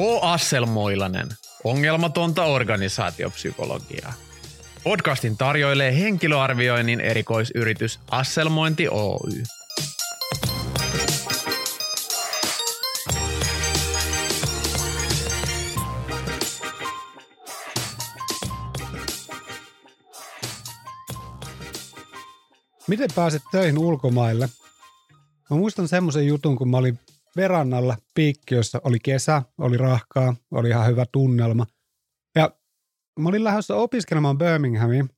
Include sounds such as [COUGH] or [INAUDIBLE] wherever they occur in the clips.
H. Asselmoilanen, ongelmatonta organisaatiopsykologiaa. Podcastin tarjoilee henkilöarvioinnin erikoisyritys Asselmointi Oy. Miten pääset töihin ulkomaille? Mä muistan semmoisen jutun, kun mä olin verannalla piikkiössä, oli kesä, oli rahkaa, oli ihan hyvä tunnelma. Ja mä olin lähdössä opiskelemaan Birminghamiin.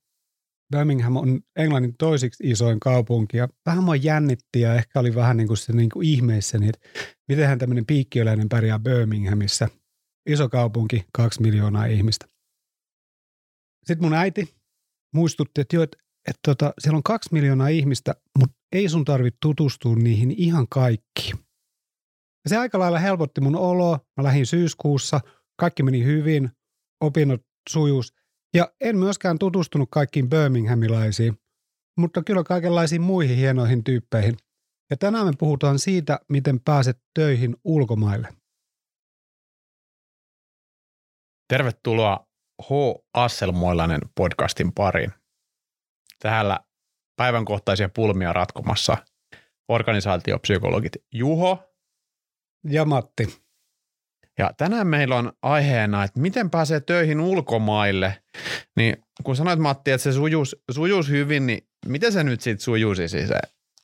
Birmingham on Englannin toisiksi isoin kaupunki ja vähän mua jännitti ja ehkä oli vähän niin kuin se niin kuin ihmeissäni, että mitenhän tämmöinen piikkiöläinen pärjää Birminghamissa. Iso kaupunki, kaksi miljoonaa ihmistä. Sitten mun äiti muistutti, että joo, että, että tota, siellä on kaksi miljoonaa ihmistä, mutta ei sun tarvitse tutustua niihin ihan kaikkiin. Ja se aika lailla helpotti mun oloa. Mä lähdin syyskuussa, kaikki meni hyvin, opinnot sujus. Ja en myöskään tutustunut kaikkiin Birminghamilaisiin, mutta kyllä kaikenlaisiin muihin hienoihin tyyppeihin. Ja tänään me puhutaan siitä, miten pääset töihin ulkomaille. Tervetuloa H. Asselmoilainen podcastin pariin. Täällä päivänkohtaisia pulmia ratkomassa organisaatiopsykologit Juho Ja Matti. Ja tänään meillä on aiheena, että miten pääsee töihin ulkomaille. Niin kun sanoit Matti, että se sujus, sujus hyvin, niin miten se nyt sitten sujuisi siis se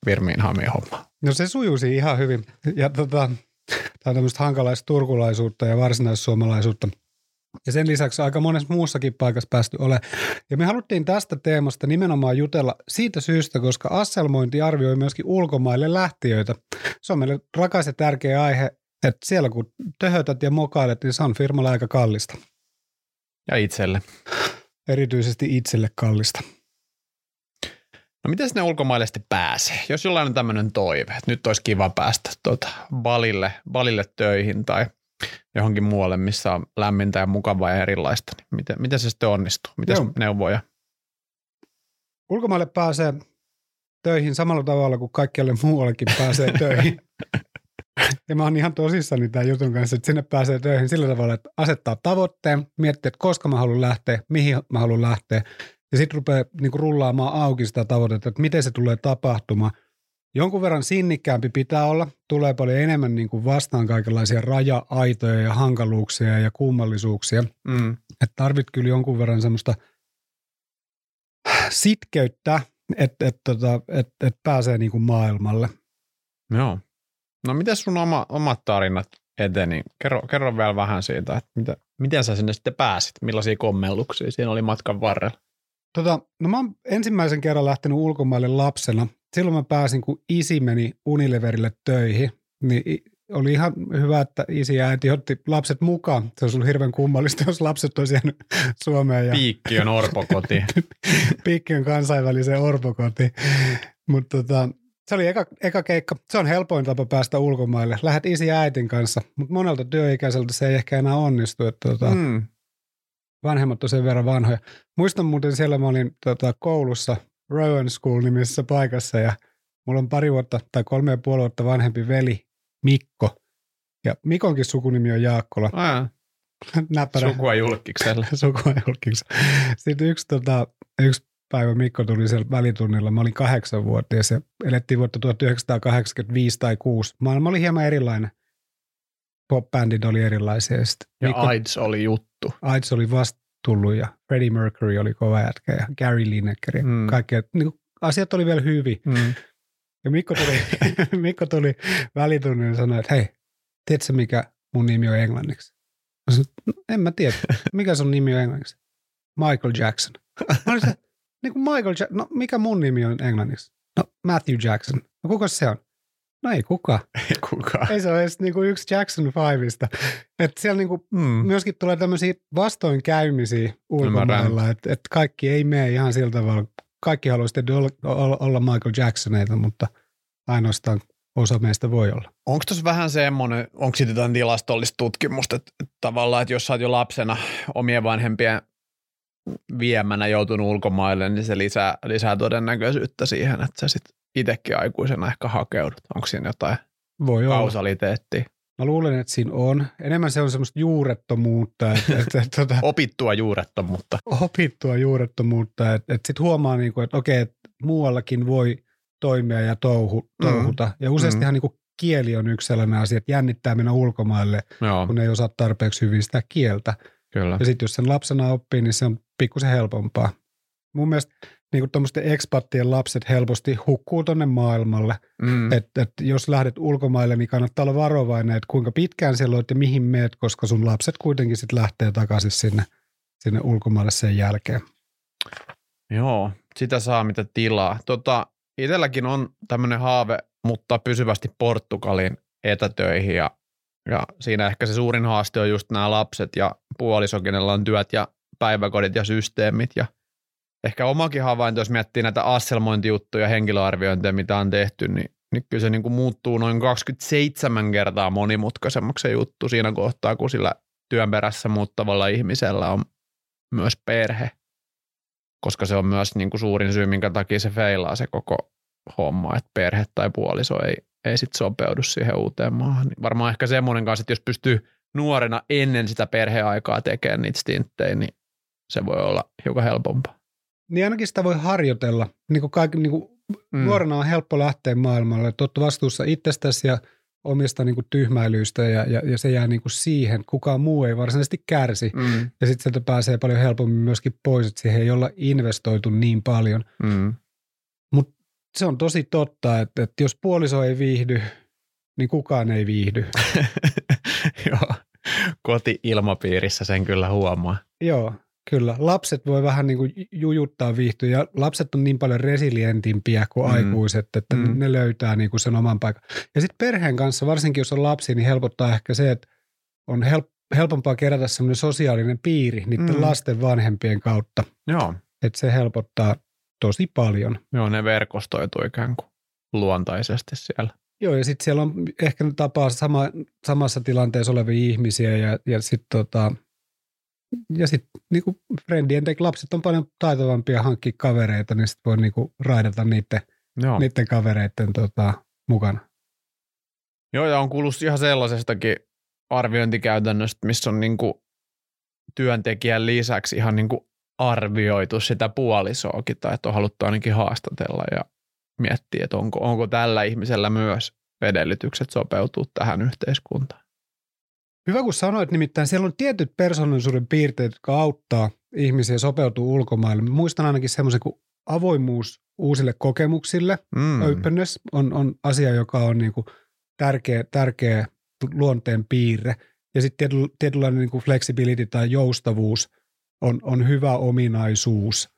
Birminghamin homma? No se sujuisi ihan hyvin. Ja tota, tämä on tämmöistä hankalaista turkulaisuutta ja varsinaissuomalaisuutta. Ja sen lisäksi aika monessa muussakin paikassa päästy ole. Ja me haluttiin tästä teemasta nimenomaan jutella siitä syystä, koska Asselmointi arvioi myöskin ulkomaille lähtiöitä. Se on meille rakas ja tärkeä aihe, että siellä kun töhötät ja mokailet, niin se on firmalle aika kallista. Ja itselle. Erityisesti itselle kallista. No miten sinne ulkomaille sitten pääsee? Jos jollain on tämmöinen toive, että nyt olisi kiva päästä tuota balille, balille töihin tai johonkin muualle, missä on lämmintä ja mukavaa ja erilaista, niin miten, miten se sitten onnistuu? Joo. neuvoja? Ulkomaille pääsee töihin samalla tavalla kuin kaikkialle muuallekin pääsee [LAUGHS] töihin. Ja mä oon ihan tosissani tämän jutun kanssa, että sinne pääsee töihin sillä tavalla, että asettaa tavoitteen, miettii, että koska mä haluan lähteä, mihin mä haluan lähteä. Ja sitten rupeaa niin rullaamaan auki sitä tavoitetta, että miten se tulee tapahtumaan. Jonkun verran sinnikkäämpi pitää olla, tulee paljon enemmän niin kuin vastaan kaikenlaisia raja-aitoja ja hankaluuksia ja kummallisuuksia. Mm. Että tarvit kyllä jonkun verran semmoista sitkeyttä, että et, tota, et, et pääsee niin kuin maailmalle. Joo. No miten sun oma, omat tarinat eteni? Kerro, kerro vielä vähän siitä, että mitä, miten sä sinne sitten pääsit? Millaisia kommelluksia siinä oli matkan varrella? Tota, no mä oon ensimmäisen kerran lähtenyt ulkomaille lapsena. Silloin mä pääsin, kun isi meni Unileverille töihin. Niin oli ihan hyvä, että isi ja äiti otti lapset mukaan. Se olisi ollut hirveän kummallista, jos lapset olisi jäänyt Suomeen ja Piikki on orpokoti. [LAUGHS] Piikki on kansainvälisen orpokoti. Mutta tota, se oli eka, eka keikka. Se on helpoin tapa päästä ulkomaille. Lähet isi ja äitin kanssa, mutta monelta työikäiseltä se ei ehkä enää onnistu. Että tota, mm. Vanhemmat on sen verran vanhoja. Muistan muuten siellä mä olin tota, koulussa Rowan School-nimisessä paikassa ja mulla on pari vuotta tai kolme ja puoli vuotta vanhempi veli Mikko. Ja Mikonkin sukunimi on Jaakkola. Näppärä sukua julkikselle. [LAUGHS] sukua julkiksi. Sitten yksi, tota, yksi päivä Mikko tuli siellä välitunnilla. Mä olin kahdeksanvuotias ja elettiin vuotta 1985 tai 6. Maailma oli hieman erilainen. Pop-bändit oli erilaisia. Ja, Ja Mikko, AIDS oli juttu. AIDS oli vasta tullut ja Freddie Mercury oli kova jätkä ja Gary Lineker ja Mm. kaikki. Niin asiat oli vielä hyvin. Mm. Ja Mikko tuli, [LAUGHS] Mikko tuli välitunnilla ja sanoi, että hei, tiedätkö mikä mun nimi on englanniksi? Mä sanoin, no, en mä tiedä. Mikä sun nimi on englanniksi? Michael Jackson. Mä olin niin kuin Michael Jackson. No mikä mun nimi on englanniksi? No Matthew Jackson. No kuka se on? No ei kuka. Kuka? Ei se ole edes niin kuin yksi Jackson Fiveista. Että siellä niin kuin Mm. myöskin tulee tämmöisiä vastoinkäymisiä ulkomailla, että et kaikki ei mene ihan sillä tavalla. Kaikki haluaisi olla, olla, Michael Jacksoneita, mutta ainoastaan osa meistä voi olla. Onko tuossa vähän semmoinen, onko siitä jotain tilastollista tutkimusta, että, että tavallaan, että jos sä oot jo lapsena omien vanhempien viemänä joutunut ulkomaille, niin se lisää, lisää todennäköisyyttä siihen, että sä sitten itsekin aikuisena ehkä hakeudut. Onko siinä jotain Voi olla. kausaliteettia? Mä luulen, että siinä on. Enemmän se on semmoista juurettomuutta. Että, että, että, tota, Opittua juurettomuutta. opittua juurettomuutta. Että, että sitten huomaa, niin kuin, että okei, että muuallakin voi toimia ja touhu, touhuta. Mm. Ja useastihan mm. niin kuin kieli on yksi sellainen asia, että jännittää mennä ulkomaille, Joo, kun ei osaa tarpeeksi hyvin sitä kieltä. kyllä. Ja sitten jos sen lapsena oppii, niin se on pikkusen helpompaa. Mun mielestä niin kuin tuommoisten ekspattien lapset helposti hukkuu tonne maailmalle. Mm. Että et jos lähdet ulkomaille, niin kannattaa olla varovainen, että kuinka pitkään siellä olet ja mihin meet, koska sun lapset kuitenkin sitten lähtee takaisin sinne, sinne ulkomaille sen jälkeen. Joo, sitä saa mitä tilaa. Tota, itelläkin on tämmöinen haave mutta pysyvästi Portugaliin etätöihin ja, ja siinä ehkä se suurin haaste on just nämä lapset ja puoliso, kenellä on työt ja päiväkodit ja systeemit ja ehkä omakin havainto, jos miettii näitä asselmointijuttuja, henkilöarviointeja, mitä on tehty, niin, niin kyllä se niin kuin muuttuu noin 27 kertaa monimutkaisemmaksi se juttu siinä kohtaa, kun sillä työn perässä muuttavalla ihmisellä on myös perhe, koska se on myös niin kuin suurin syy, minkä takia se feilaa se koko homma, että perhe tai puoliso ei, ei sit sopeudu siihen uuteen maahan. Niin varmaan ehkä semmoinen kanssa, että jos pystyy nuorena ennen sitä perheaikaa tekemään niitä stinttejä, niin se voi olla hiukan helpompaa. Niin ainakin sitä voi harjoitella. Niin kuin kaikki, niin kuin mm. Nuorena on helppo lähteä maailmalle, olet vastuussa itsestäsi ja omista niin kuin tyhmäilyistä ja, ja, ja se jää niin kuin siihen. Kukaan muu ei varsinaisesti kärsi. Mm. Ja sitten sieltä pääsee paljon helpommin myöskin pois, että siihen ei olla investoitu niin paljon. Mm. Se on tosi totta, että, että jos puoliso ei viihdy, niin kukaan ei viihdy. [LAUGHS] Joo, koti-ilmapiirissä sen kyllä huomaa. Joo, kyllä. Lapset voi vähän niin kuin jujuttaa viihtyä ja lapset on niin paljon resilientimpiä kuin Mm. aikuiset, että Mm. ne löytää niin kuin sen oman paikan. Ja sitten perheen kanssa, varsinkin jos on lapsi, niin helpottaa ehkä se, että on help, helpompaa kerätä semmoinen sosiaalinen piiri niiden Mm. lasten vanhempien kautta. Joo, Että se helpottaa tosi paljon. joo ne verkostoituu ikään kuin luontaisesti siellä. Joo, ja sitten siellä on ehkä tapaa sama, samassa tilanteessa olevia ihmisiä ja, ja sitten tota, ja sitten niinku friendien tek- lapset on paljon taitavampia hankkia kavereita, niin sitten voi niinku raidata niiden, Joo. niiden kavereiden tota, mukana. Joo, ja on kuullut ihan sellaisestakin arviointikäytännöstä, missä on niinku työntekijän lisäksi ihan niinku arvioitu sitä puolisoakin, tai että on haluttu ainakin haastatella ja miettiä, että onko, onko tällä ihmisellä myös edellytykset sopeutua tähän yhteiskuntaan. Hyvä kun sanoit, nimittäin siellä on tietyt persoonallisuuden piirteet, jotka auttaa ihmisiä sopeutua ulkomaille. Muistan ainakin semmoisen kuin avoimuus uusille kokemuksille. Mm. Openness on, on asia, joka on niinku tärkeä, tärkeä luonteen piirre. Ja sitten tietynlainen niinku flexibility tai joustavuus on, on hyvä ominaisuus.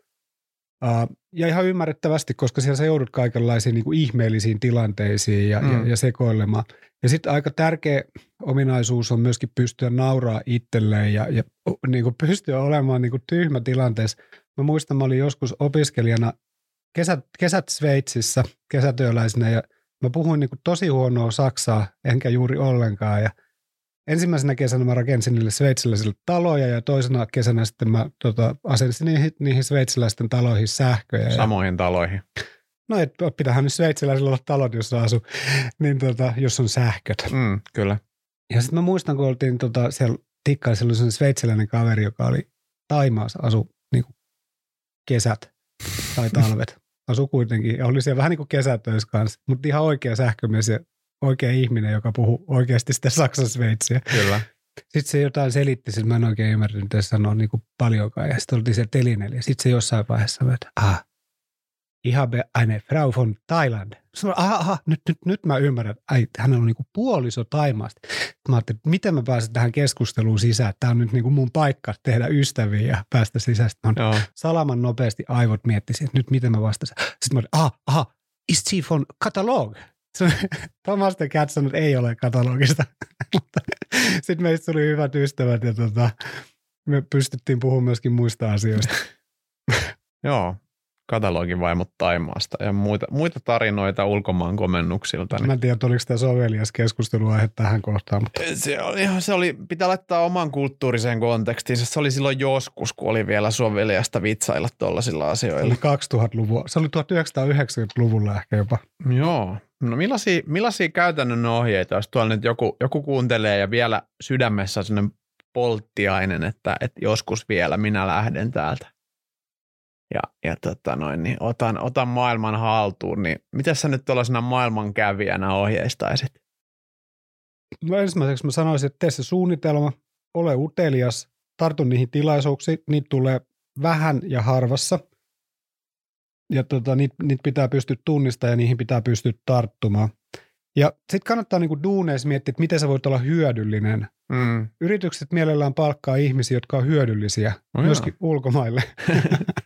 Uh, ja ihan ymmärrettävästi, koska siellä sä joudut kaikenlaisiin niinku ihmeellisiin tilanteisiin ja, Mm. ja, ja sekoilemaan. Ja sitten aika tärkeä ominaisuus on myöskin pystyä nauraa itselleen ja, ja niinku pystyä olemaan niinku tyhmä tilanteessa. Mä muistan, mä olin joskus opiskelijana kesät, kesät Sveitsissä kesätyöläisenä ja mä puhuin niin kuin tosi huonoa saksaa, enkä juuri ollenkaan. Ja ensimmäisenä kesänä mä rakensin niille sveitsiläisille taloja ja toisena kesänä sitten mä tota, asensin niihin, niihin sveitsiläisten taloihin sähköjä. Ja, Samoihin taloihin. No et, pitäähän nyt sveitsiläisillä olla talot, jossa asuu, niin tota, jos on sähköt. Mm, kyllä. Ja sitten mä muistan, kun oltiin tota, siellä tikkailla sellainen sveitsiläinen kaveri, joka oli Taimaassa, asu niin kuin kesät tai [LAUGHS] talvet. Asu kuitenkin ja oli siellä vähän niin kuin kesätöissä kanssa, mutta ihan oikea sähkömies ja oikea ihminen, joka puhuu oikeasti sitä saksan sveitsiä. Kyllä. Sitten se jotain selitti, siis mä en oikein ymmärtänyt, mitä se sanoo niin kuin paljonkaan. Ja sitten oltiin siellä telineellä ja sitten se jossain vaiheessa sanoi, että ah, ich habe eine Frau von Thailand. Sanoin, aha, aha nyt, nyt, nyt mä ymmärrän, että ai, hänellä on niinku puoliso Taimaasta. Mä ajattelin, että miten mä pääsen tähän keskusteluun sisään. Tämä on nyt niinku mun paikka tehdä ystäviä ja päästä sisään. Sitten mä salaman nopeasti aivot miettisi, että nyt miten mä vastasin. Sitten mä olin, aha, aha, ist sie von katalog? [LAUGHS] Thomas de Cat sanoi, että ei ole katalogista. [LAUGHS] Sitten meistä tuli hyvät ystävät ja tota, me pystyttiin puhumaan myöskin muista asioista. [LAUGHS] Joo. Katalogin vaimot Taimaasta ja muita, muita tarinoita ulkomaan komennuksilta. Niin Mä en tiedä, oliko tämä sovelias keskusteluaihe tähän kohtaan, mutta Se oli, se oli, pitää laittaa oman kulttuuriseen kontekstiinsa. Se oli silloin joskus, kun oli vielä soveliasta vitsailla tuollaisilla se asioilla. oli 2000-luvun, se oli 1990-luvulla ehkä jopa. Joo, No millaisia, millaisia käytännön ohjeita, jos tuolla nyt joku, joku kuuntelee ja vielä sydämessä on sellainen polttiainen, että, että joskus vielä minä lähden täältä ja, ja tota noin, niin otan, otan maailman haltuun, niin mitä sä nyt tuollaisena maailmankävijänä ohjeistaisit? No ensimmäiseksi mä sanoisin, että tee se suunnitelma, ole utelias, tartu niihin tilaisuuksiin, niitä tulee vähän ja harvassa. Ja tota, niitä, niitä pitää pystyä tunnistamaan ja niihin pitää pystyä tarttumaan. Ja sitten kannattaa niinku duuneissa miettiä, että miten sä voit olla hyödyllinen. Mm. Yritykset mielellään palkkaa ihmisiä, jotka on hyödyllisiä, oh myöskin ulkomaille. [LAUGHS]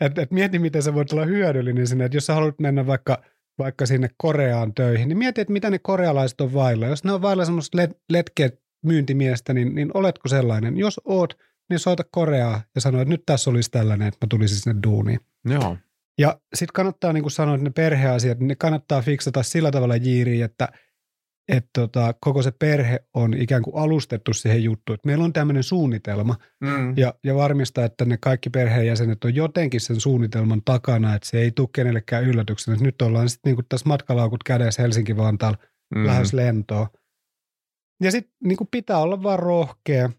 et, et mieti, miten sä voit olla hyödyllinen sinne. Et jos sä haluat mennä vaikka, vaikka sinne Koreaan töihin, niin mieti, että mitä ne korealaiset on vailla. Jos ne on vailla semmoista let, letkeä myyntimiestä, niin, niin oletko sellainen? Jos oot, niin soita Koreaa ja sano, että nyt tässä olisi tällainen, että mä tulisin sinne duuniin. Joo. Ja sitten kannattaa niin kuin sanoa, että ne perheasiat, niin ne kannattaa fiksata sillä tavalla jiiriin, että että tota, koko se perhe on ikään kuin alustettu siihen juttuun. Että meillä on tämmöinen suunnitelma mm. ja, ja varmistaa, että ne kaikki perheenjäsenet on jotenkin sen suunnitelman takana, että se ei tule kenellekään yllätyksenä. Että nyt ollaan sitten niin tässä matkalaukut kädessä Helsinki-Vantaalla mm. lähes lentoon. Ja sitten niin pitää olla vaan rohkea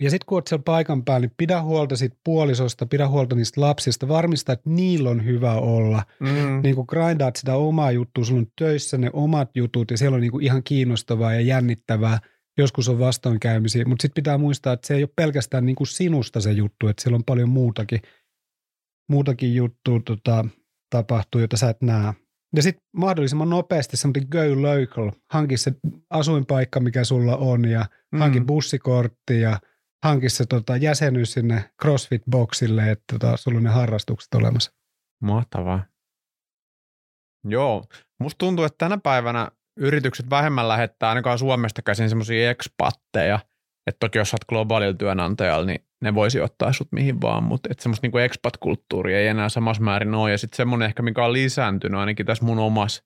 ja sitten kun olet siellä paikan päällä, niin pidä huolta siitä puolisosta, pidä huolta niistä lapsista, varmista, että niillä on hyvä olla. Mm. Niin kuin grindaat sitä omaa juttua, sulla on töissä ne omat jutut ja siellä on niin kuin ihan kiinnostavaa ja jännittävää. Joskus on vastoinkäymisiä, mutta sitten pitää muistaa, että se ei ole pelkästään niin kuin sinusta se juttu, että siellä on paljon muutakin, muutakin juttua tota, tapahtuu, jota sä et näe. Ja sitten mahdollisimman nopeasti semmoinen go local, hanki se asuinpaikka, mikä sulla on ja mm. hanki bussikortti ja – hanki se tota, jäsenyys sinne CrossFit-boksille, että tota, sulla on ne harrastukset olemassa. Mahtavaa. Joo, musta tuntuu, että tänä päivänä yritykset vähemmän lähettää ainakaan Suomesta käsin semmoisia ekspatteja, että toki jos olet globaalilla työnantajalla, niin ne voisi ottaa sut mihin vaan, mutta että semmoista niinku expat-kulttuuria ei enää samassa määrin ole. Ja sitten semmoinen ehkä, mikä on lisääntynyt ainakin tässä mun omassa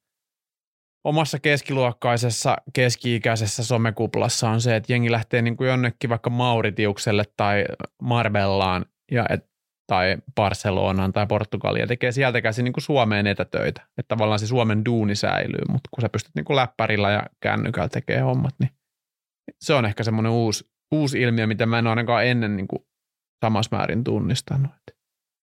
omassa keskiluokkaisessa, keski-ikäisessä somekuplassa on se, että jengi lähtee niin kuin jonnekin vaikka Mauritiukselle tai Marbellaan ja et, tai Barcelonaan tai Portugaliin ja tekee sieltä käsin niin kuin Suomeen etätöitä. Että tavallaan se Suomen duuni säilyy, mutta kun sä pystyt niin kuin läppärillä ja kännykällä tekemään hommat, niin se on ehkä semmoinen uusi, uusi ilmiö, mitä mä en ole ainakaan ennen niin kuin samassa määrin tunnistanut.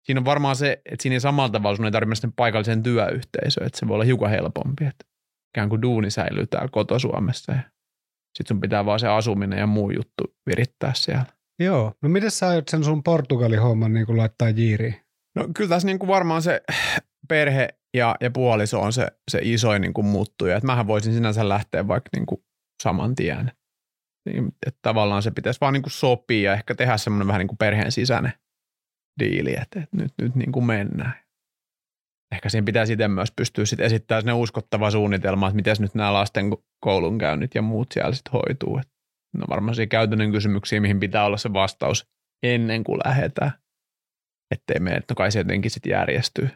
Siinä on varmaan se, että siinä ei samalla tavalla sun ei tarvitse paikalliseen työyhteisöön, että se voi olla hiukan helpompi. Että ikään kuin duuni säilyy täällä kotosuomessa. Sitten sun pitää vaan se asuminen ja muu juttu virittää siellä. Joo. No miten sä aiot sen sun Portugali-homman niin kuin laittaa jiiriin? No kyllä tässä niin kuin varmaan se perhe ja, ja puoliso on se, se isoin niin kuin muuttuja. Että mähän voisin sinänsä lähteä vaikka niin kuin saman tien. Niin, että tavallaan se pitäisi vaan niin kuin sopia ja ehkä tehdä semmoinen vähän niin kuin perheen sisäinen diili, että, että nyt, nyt niin kuin mennään ehkä siinä pitää sitten myös pystyä sit esittämään sinne uskottava suunnitelma, että miten nyt nämä lasten koulunkäynnit ja muut siellä sitten hoituu. Et no varmaan siinä käytännön kysymyksiä, mihin pitää olla se vastaus ennen kuin lähdetään, ettei me, että no kai se jotenkin sitten järjestyy.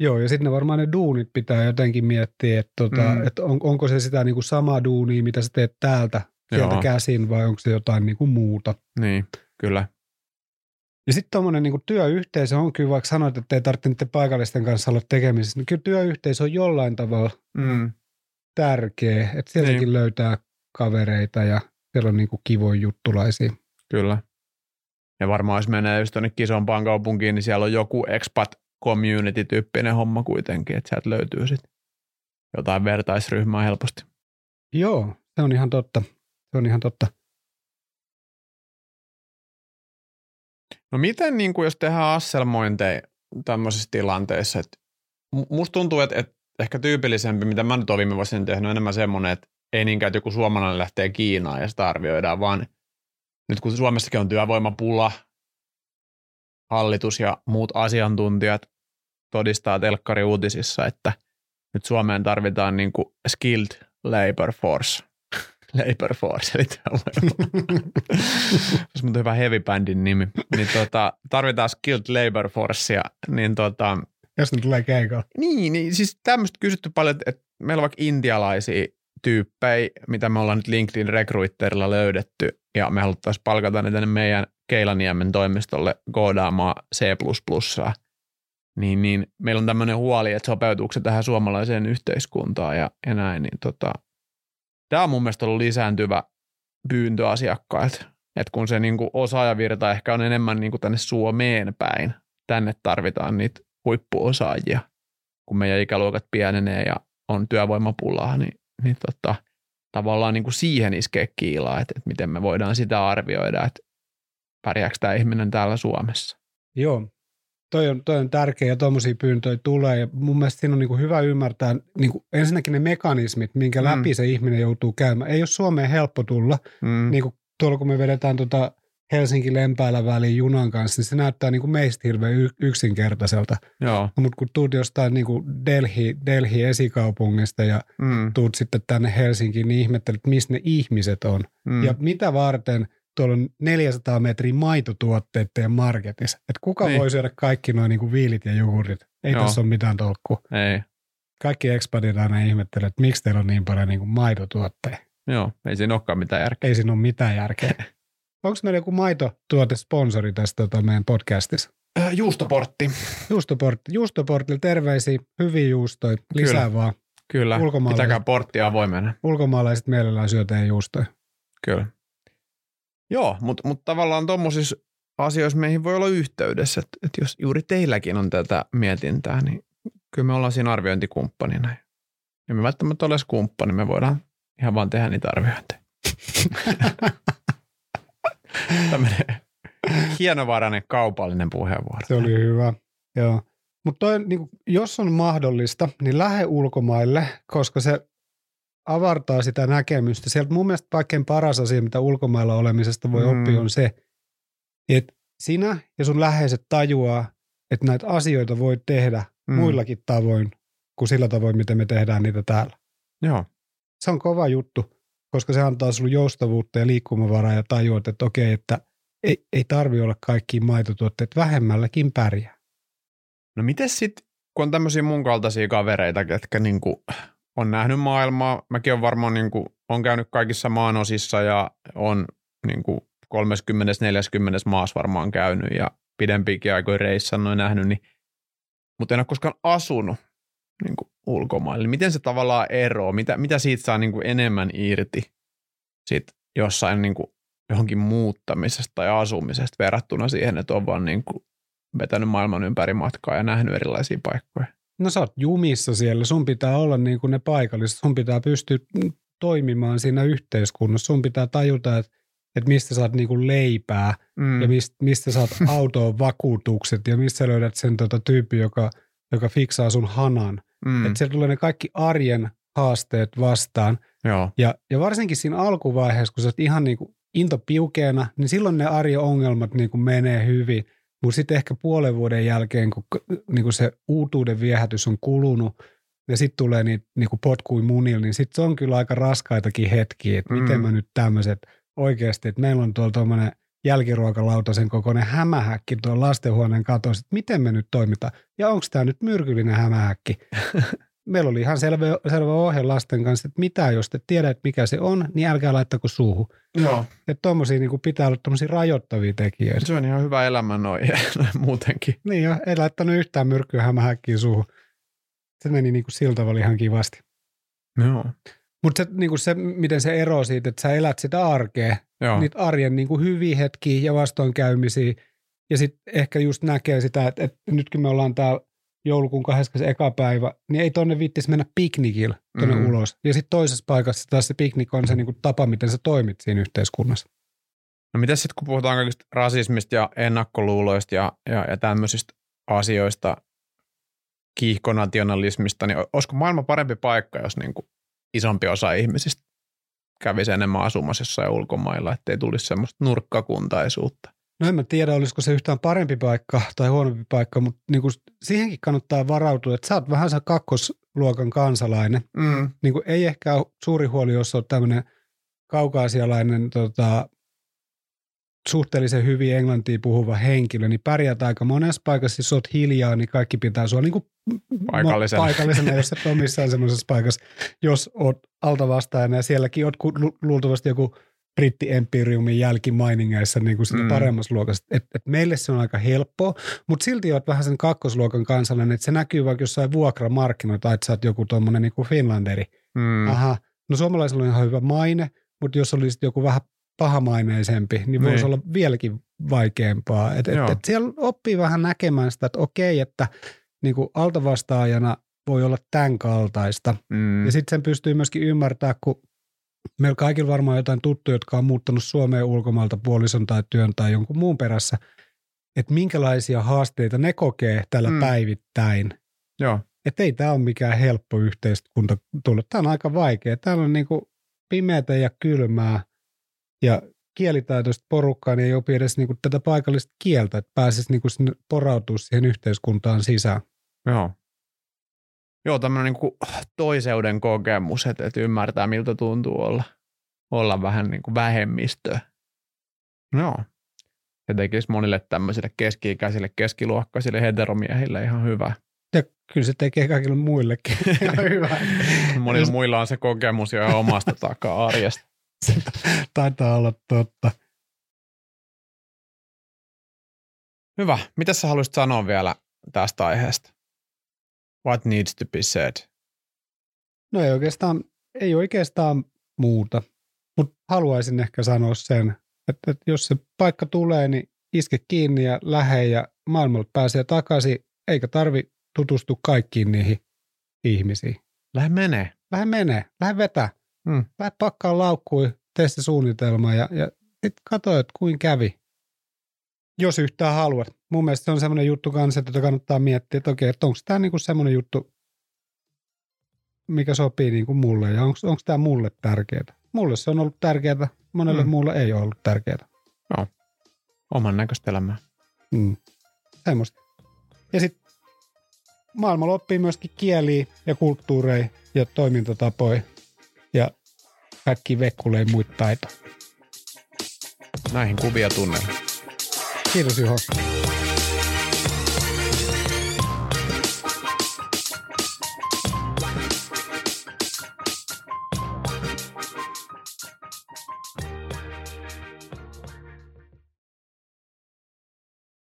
Joo, ja sitten varmaan ne duunit pitää jotenkin miettiä, että, tota, mm. että on, onko se sitä niin kuin samaa duunia, mitä sä teet täältä, sieltä Joo. käsin, vai onko se jotain niin kuin muuta. Niin, kyllä. Ja sitten tuommoinen niin työyhteisö on kyllä, vaikka sanoit, että ei tarvitse niiden paikallisten kanssa olla tekemisissä, niin kyllä työyhteisö on jollain tavalla mm. tärkeä. Että sieltäkin niin. löytää kavereita ja siellä on niin kuin kivoja juttulaisia. Kyllä. Ja varmaan jos menee just tuonne isompaan kaupunkiin, niin siellä on joku expat community-tyyppinen homma kuitenkin, että sieltä löytyy sitten jotain vertaisryhmää helposti. Joo, se on ihan totta. Se on ihan totta. No miten, niin kuin jos tehdään asselmointeja tämmöisissä tilanteissa, että musta tuntuu, että, että ehkä tyypillisempi, mitä mä nyt olen viime vuosina tehnyt, enemmän semmoinen, että ei niinkään, että joku suomalainen lähtee Kiinaan ja sitä arvioidaan, vaan nyt kun Suomessakin on työvoimapula, hallitus ja muut asiantuntijat todistaa telkkariuutisissa, että nyt Suomeen tarvitaan niin kuin skilled labor force – Labor Force, eli Olisi [LAUGHS] muuten hyvä heavy bandin nimi. Niin tota, tarvitaan Skilled Labor Forcea, niin tota, jos ne tulee keikalla. Niin, niin siis tämmöistä kysytty paljon, että meillä on vaikka intialaisia tyyppejä, mitä me ollaan nyt LinkedIn Recruiterilla löydetty, ja me haluttaisiin palkata ne tänne meidän Keilaniemen toimistolle koodaamaan C++. niin, niin meillä on tämmöinen huoli, että sopeutuuko se tähän suomalaiseen yhteiskuntaan ja, ja näin, niin tota, tämä on mun mielestä ollut lisääntyvä pyyntö asiakkailta, että kun se niin kuin osaajavirta ehkä on enemmän niin kuin tänne Suomeen päin, tänne tarvitaan niitä huippuosaajia, kun meidän ikäluokat pienenee ja on työvoimapulaa, niin, niin tota, tavallaan niin kuin siihen iskee kiilaa, että, että miten me voidaan sitä arvioida, että pärjääkö tämä ihminen täällä Suomessa. Joo, toi on, toi on tärkeä ja tuommoisia pyyntöjä tulee. Ja mun mielestä siinä on niin kuin hyvä ymmärtää niin kuin ensinnäkin ne mekanismit, minkä mm. läpi se ihminen joutuu käymään. Ei ole Suomeen helppo tulla. Mm. Niin kuin tuolla kun me vedetään tota Helsinki-Lempäälä väliin junan kanssa, niin se näyttää niin kuin meistä hirveän yksinkertaiselta. Mutta kun tuut jostain niin kuin Delhi, Delhi esikaupungista ja mm. tuut sitten tänne Helsinkiin, niin ihmettelet, missä ne ihmiset on. Mm. Ja mitä varten – tuolla on 400 metriä maitotuotteiden marketissa. Että kuka niin. voi syödä kaikki noin niin viilit ja juurit? Ei Joo. tässä ole mitään tolkkua. Ei. Kaikki ekspadit aina ihmettelee, että miksi teillä on niin paljon niin maitotuotteja. Joo, ei siinä olekaan mitään järkeä. Ei siinä ole mitään järkeä. [LAUGHS] Onko meillä joku maitotuotesponsori tässä tota, meidän podcastissa? Äh, juustoportti. Juustoportti. Juustoportilla terveisiä, hyviä juustoja, lisää Kyllä. vaan. Kyllä, pitäkää porttia avoimena. Ulkomaalaiset mielellään syö teidän juustoja. Kyllä. Joo, mutta mut tavallaan tuommoisissa asioissa meihin voi olla yhteydessä, että, että jos juuri teilläkin on tätä mietintää, niin kyllä me ollaan siinä arviointikumppanina. Ja me välttämättä ole kumppani, me voidaan ihan vaan tehdä niitä arviointeja. [LAUGHS] Tämmöinen hienovarainen kaupallinen puheenvuoro. Se oli hyvä, joo. Mutta niin jos on mahdollista, niin lähde ulkomaille, koska se avartaa sitä näkemystä. Sieltä mun mielestä kaikkein paras asia, mitä ulkomailla olemisesta voi mm. oppia, on se, että sinä ja sun läheiset tajuaa, että näitä asioita voi tehdä mm. muillakin tavoin kuin sillä tavoin, miten me tehdään niitä täällä. Joo. Se on kova juttu, koska se antaa sulle joustavuutta ja liikkumavaraa ja tajuat, että okei, että ei, ei tarvi olla kaikki maitotuotteet, vähemmälläkin pärjää. No miten sitten, kun on tämmöisiä mun kaltaisia kavereita, ketkä niinku on nähnyt maailmaa. Mäkin on varmaan niin kuin, on käynyt kaikissa maanosissa ja on niin kuin 30-40 maassa varmaan käynyt ja pidempiäkin aikoja reissannut ja nähnyt, niin, mutta en ole koskaan asunut niin kuin ulkomaille. Miten se tavallaan eroaa? Mitä, mitä siitä saa niin kuin enemmän irti sit jossain niin kuin johonkin muuttamisesta tai asumisesta verrattuna siihen, että on vaan niin kuin vetänyt maailman ympäri matkaa ja nähnyt erilaisia paikkoja? No sä oot jumissa siellä, sun pitää olla niin kuin ne paikalliset, sun pitää pystyä toimimaan siinä yhteiskunnassa, sun pitää tajuta, että, että mistä saat niin kuin leipää mm. ja mistä, mistä saat [LAUGHS] autoon vakuutukset ja mistä löydät sen tota tyyppi, joka, joka fiksaa sun hanan. Mm. Että sieltä tulee ne kaikki arjen haasteet vastaan. Joo. Ja, ja varsinkin siinä alkuvaiheessa, kun sä oot ihan niin kuin into piukeena, niin silloin ne arjen ongelmat niin kuin menee hyvin – mutta sitten ehkä puolen vuoden jälkeen, kun niin se uutuuden viehätys on kulunut, ja sitten tulee niitä niin potkui munilla, niin sitten se on kyllä aika raskaitakin hetkiä, että miten mm. mä nyt tämmöiset oikeasti, että meillä on tuolla tuommoinen jälkiruokalautasen kokoinen hämähäkki tuolla lastenhuoneen katossa, että miten me nyt toimitaan. Ja onko tämä nyt myrkyllinen hämähäkki? [LAUGHS] meillä oli ihan selvä, selvä ohje lasten kanssa, että mitä jos te tiedät, mikä se on, niin älkää laittako suuhun. Joo. Että tuommoisia niin pitää olla tuommoisia rajoittavia tekijöitä. Se on ihan hyvä elämä noin [LAUGHS] muutenkin. Niin jo, ei laittanut yhtään myrkkyä hämähäkkiä suuhun. Se meni niin kuin sillä tavalla ihan kivasti. Joo. Mutta se, niin se, miten se ero siitä, että sä elät sitä arkea, Joo. niitä arjen niin kuin hyviä hetkiä ja vastoinkäymisiä, ja sitten ehkä just näkee sitä, että, että nytkin me ollaan täällä joulukuun 21. päivä, niin ei tonne viittisi mennä piknikillä tonne mm. ulos. Ja sitten toisessa paikassa taas se piknik on se niinku tapa, miten sä toimit siinä yhteiskunnassa. No mitä sitten, kun puhutaan kaikista rasismista ja ennakkoluuloista ja, ja, ja tämmöisistä asioista, kiihkonationalismista, niin olisiko maailma parempi paikka, jos niinku isompi osa ihmisistä kävisi enemmän asumassa jossain ulkomailla, ettei tulisi semmoista nurkkakuntaisuutta? No en mä tiedä, olisiko se yhtään parempi paikka tai huonompi paikka, mutta niin kuin siihenkin kannattaa varautua, että sä oot vähän se kakkosluokan kansalainen. Mm. Niin kuin ei ehkä ole suuri huoli, jos olet tämmöinen kaukaasialainen tota, suhteellisen hyvin englantia puhuva henkilö, niin pärjät aika monessa paikassa, jos olet hiljaa, niin kaikki pitää sua niin kuin paikallisena. [LAUGHS] paikallisena, jos et ole missään semmoisessa paikassa, jos olet altavastaajana ja sielläkin olet luultavasti joku britti-empiriumin jälkimainingeissa niin kuin siinä Mm. mm. paremmassa luokassa. Et, et meille se on aika helppoa, mutta silti olet vähän sen kakkosluokan kansalainen, että se näkyy vaikka jossain vuokramarkkinoita, että sä oot joku tuommoinen niin kuin Finlanderi. Mm. Aha, no suomalaisilla on ihan hyvä maine, mutta jos olisit joku vähän pahamaineisempi, niin voisi Niin. olla vieläkin vaikeampaa. Et, et, Joo. et siellä oppii vähän näkemään sitä, että okei, että niin kuin altavastaajana voi olla tämän kaltaista. Mm. Ja sitten sen pystyy myöskin ymmärtämään, kun meillä kaikilla varmaan jotain tuttuja, jotka on muuttanut Suomeen ulkomailta puolison tai työn tai jonkun muun perässä, että minkälaisia haasteita ne kokee tällä Mm. päivittäin. Joo. Että ei tämä ole mikään helppo yhteiskunta tullut. Tämä on aika vaikea. Täällä on niinku pimeätä ja kylmää ja kielitaitoista porukkaa, niin ei opi edes niinku tätä paikallista kieltä, että pääsisi niinku porautua siihen yhteiskuntaan sisään. Joo. Joo, tämmöinen niin toiseuden kokemus, että, että ymmärtää miltä tuntuu olla, olla vähän niin kuin vähemmistöä. Joo. Se tekisi monille tämmöisille keski-ikäisille, keskiluokkaisille heteromiehille ihan hyvä. Ja kyllä se tekee kaikille muillekin [LAUGHS] ihan hyvä. Monilla muilla on se kokemus jo omasta takaa arjesta. [LAUGHS] Taitaa olla totta. Hyvä. Mitä sä haluaisit sanoa vielä tästä aiheesta? What needs to be said? No ei oikeastaan, ei oikeastaan muuta, mutta haluaisin ehkä sanoa sen, että, että jos se paikka tulee, niin iske kiinni ja lähe ja maailmalle pääsee takaisin, eikä tarvi tutustua kaikkiin niihin ihmisiin. Lähde menee. Lähde menee, lähde vetää, Mm. lähde pakkaa laukkui, tee se suunnitelma ja, ja sitten katso, että kuin kävi. Jos yhtään haluat. Mun mielestä se on semmoinen juttu kanssa, että kannattaa miettiä, että okei, että onko tämä niinku semmoinen juttu, mikä sopii niinku mulle ja onko tämä mulle tärkeää. Mulle se on ollut tärkeää, monelle Mm. muulle ei ole ollut tärkeää. Oman näköistä elämää. Mm. Semmoista. Ja sitten maailmalla oppii myöskin kieliä ja kulttuureja ja toimintatapoja ja kaikki vekkulei muita taitoja. Näihin kuvia tunnella. Kiitos Juho.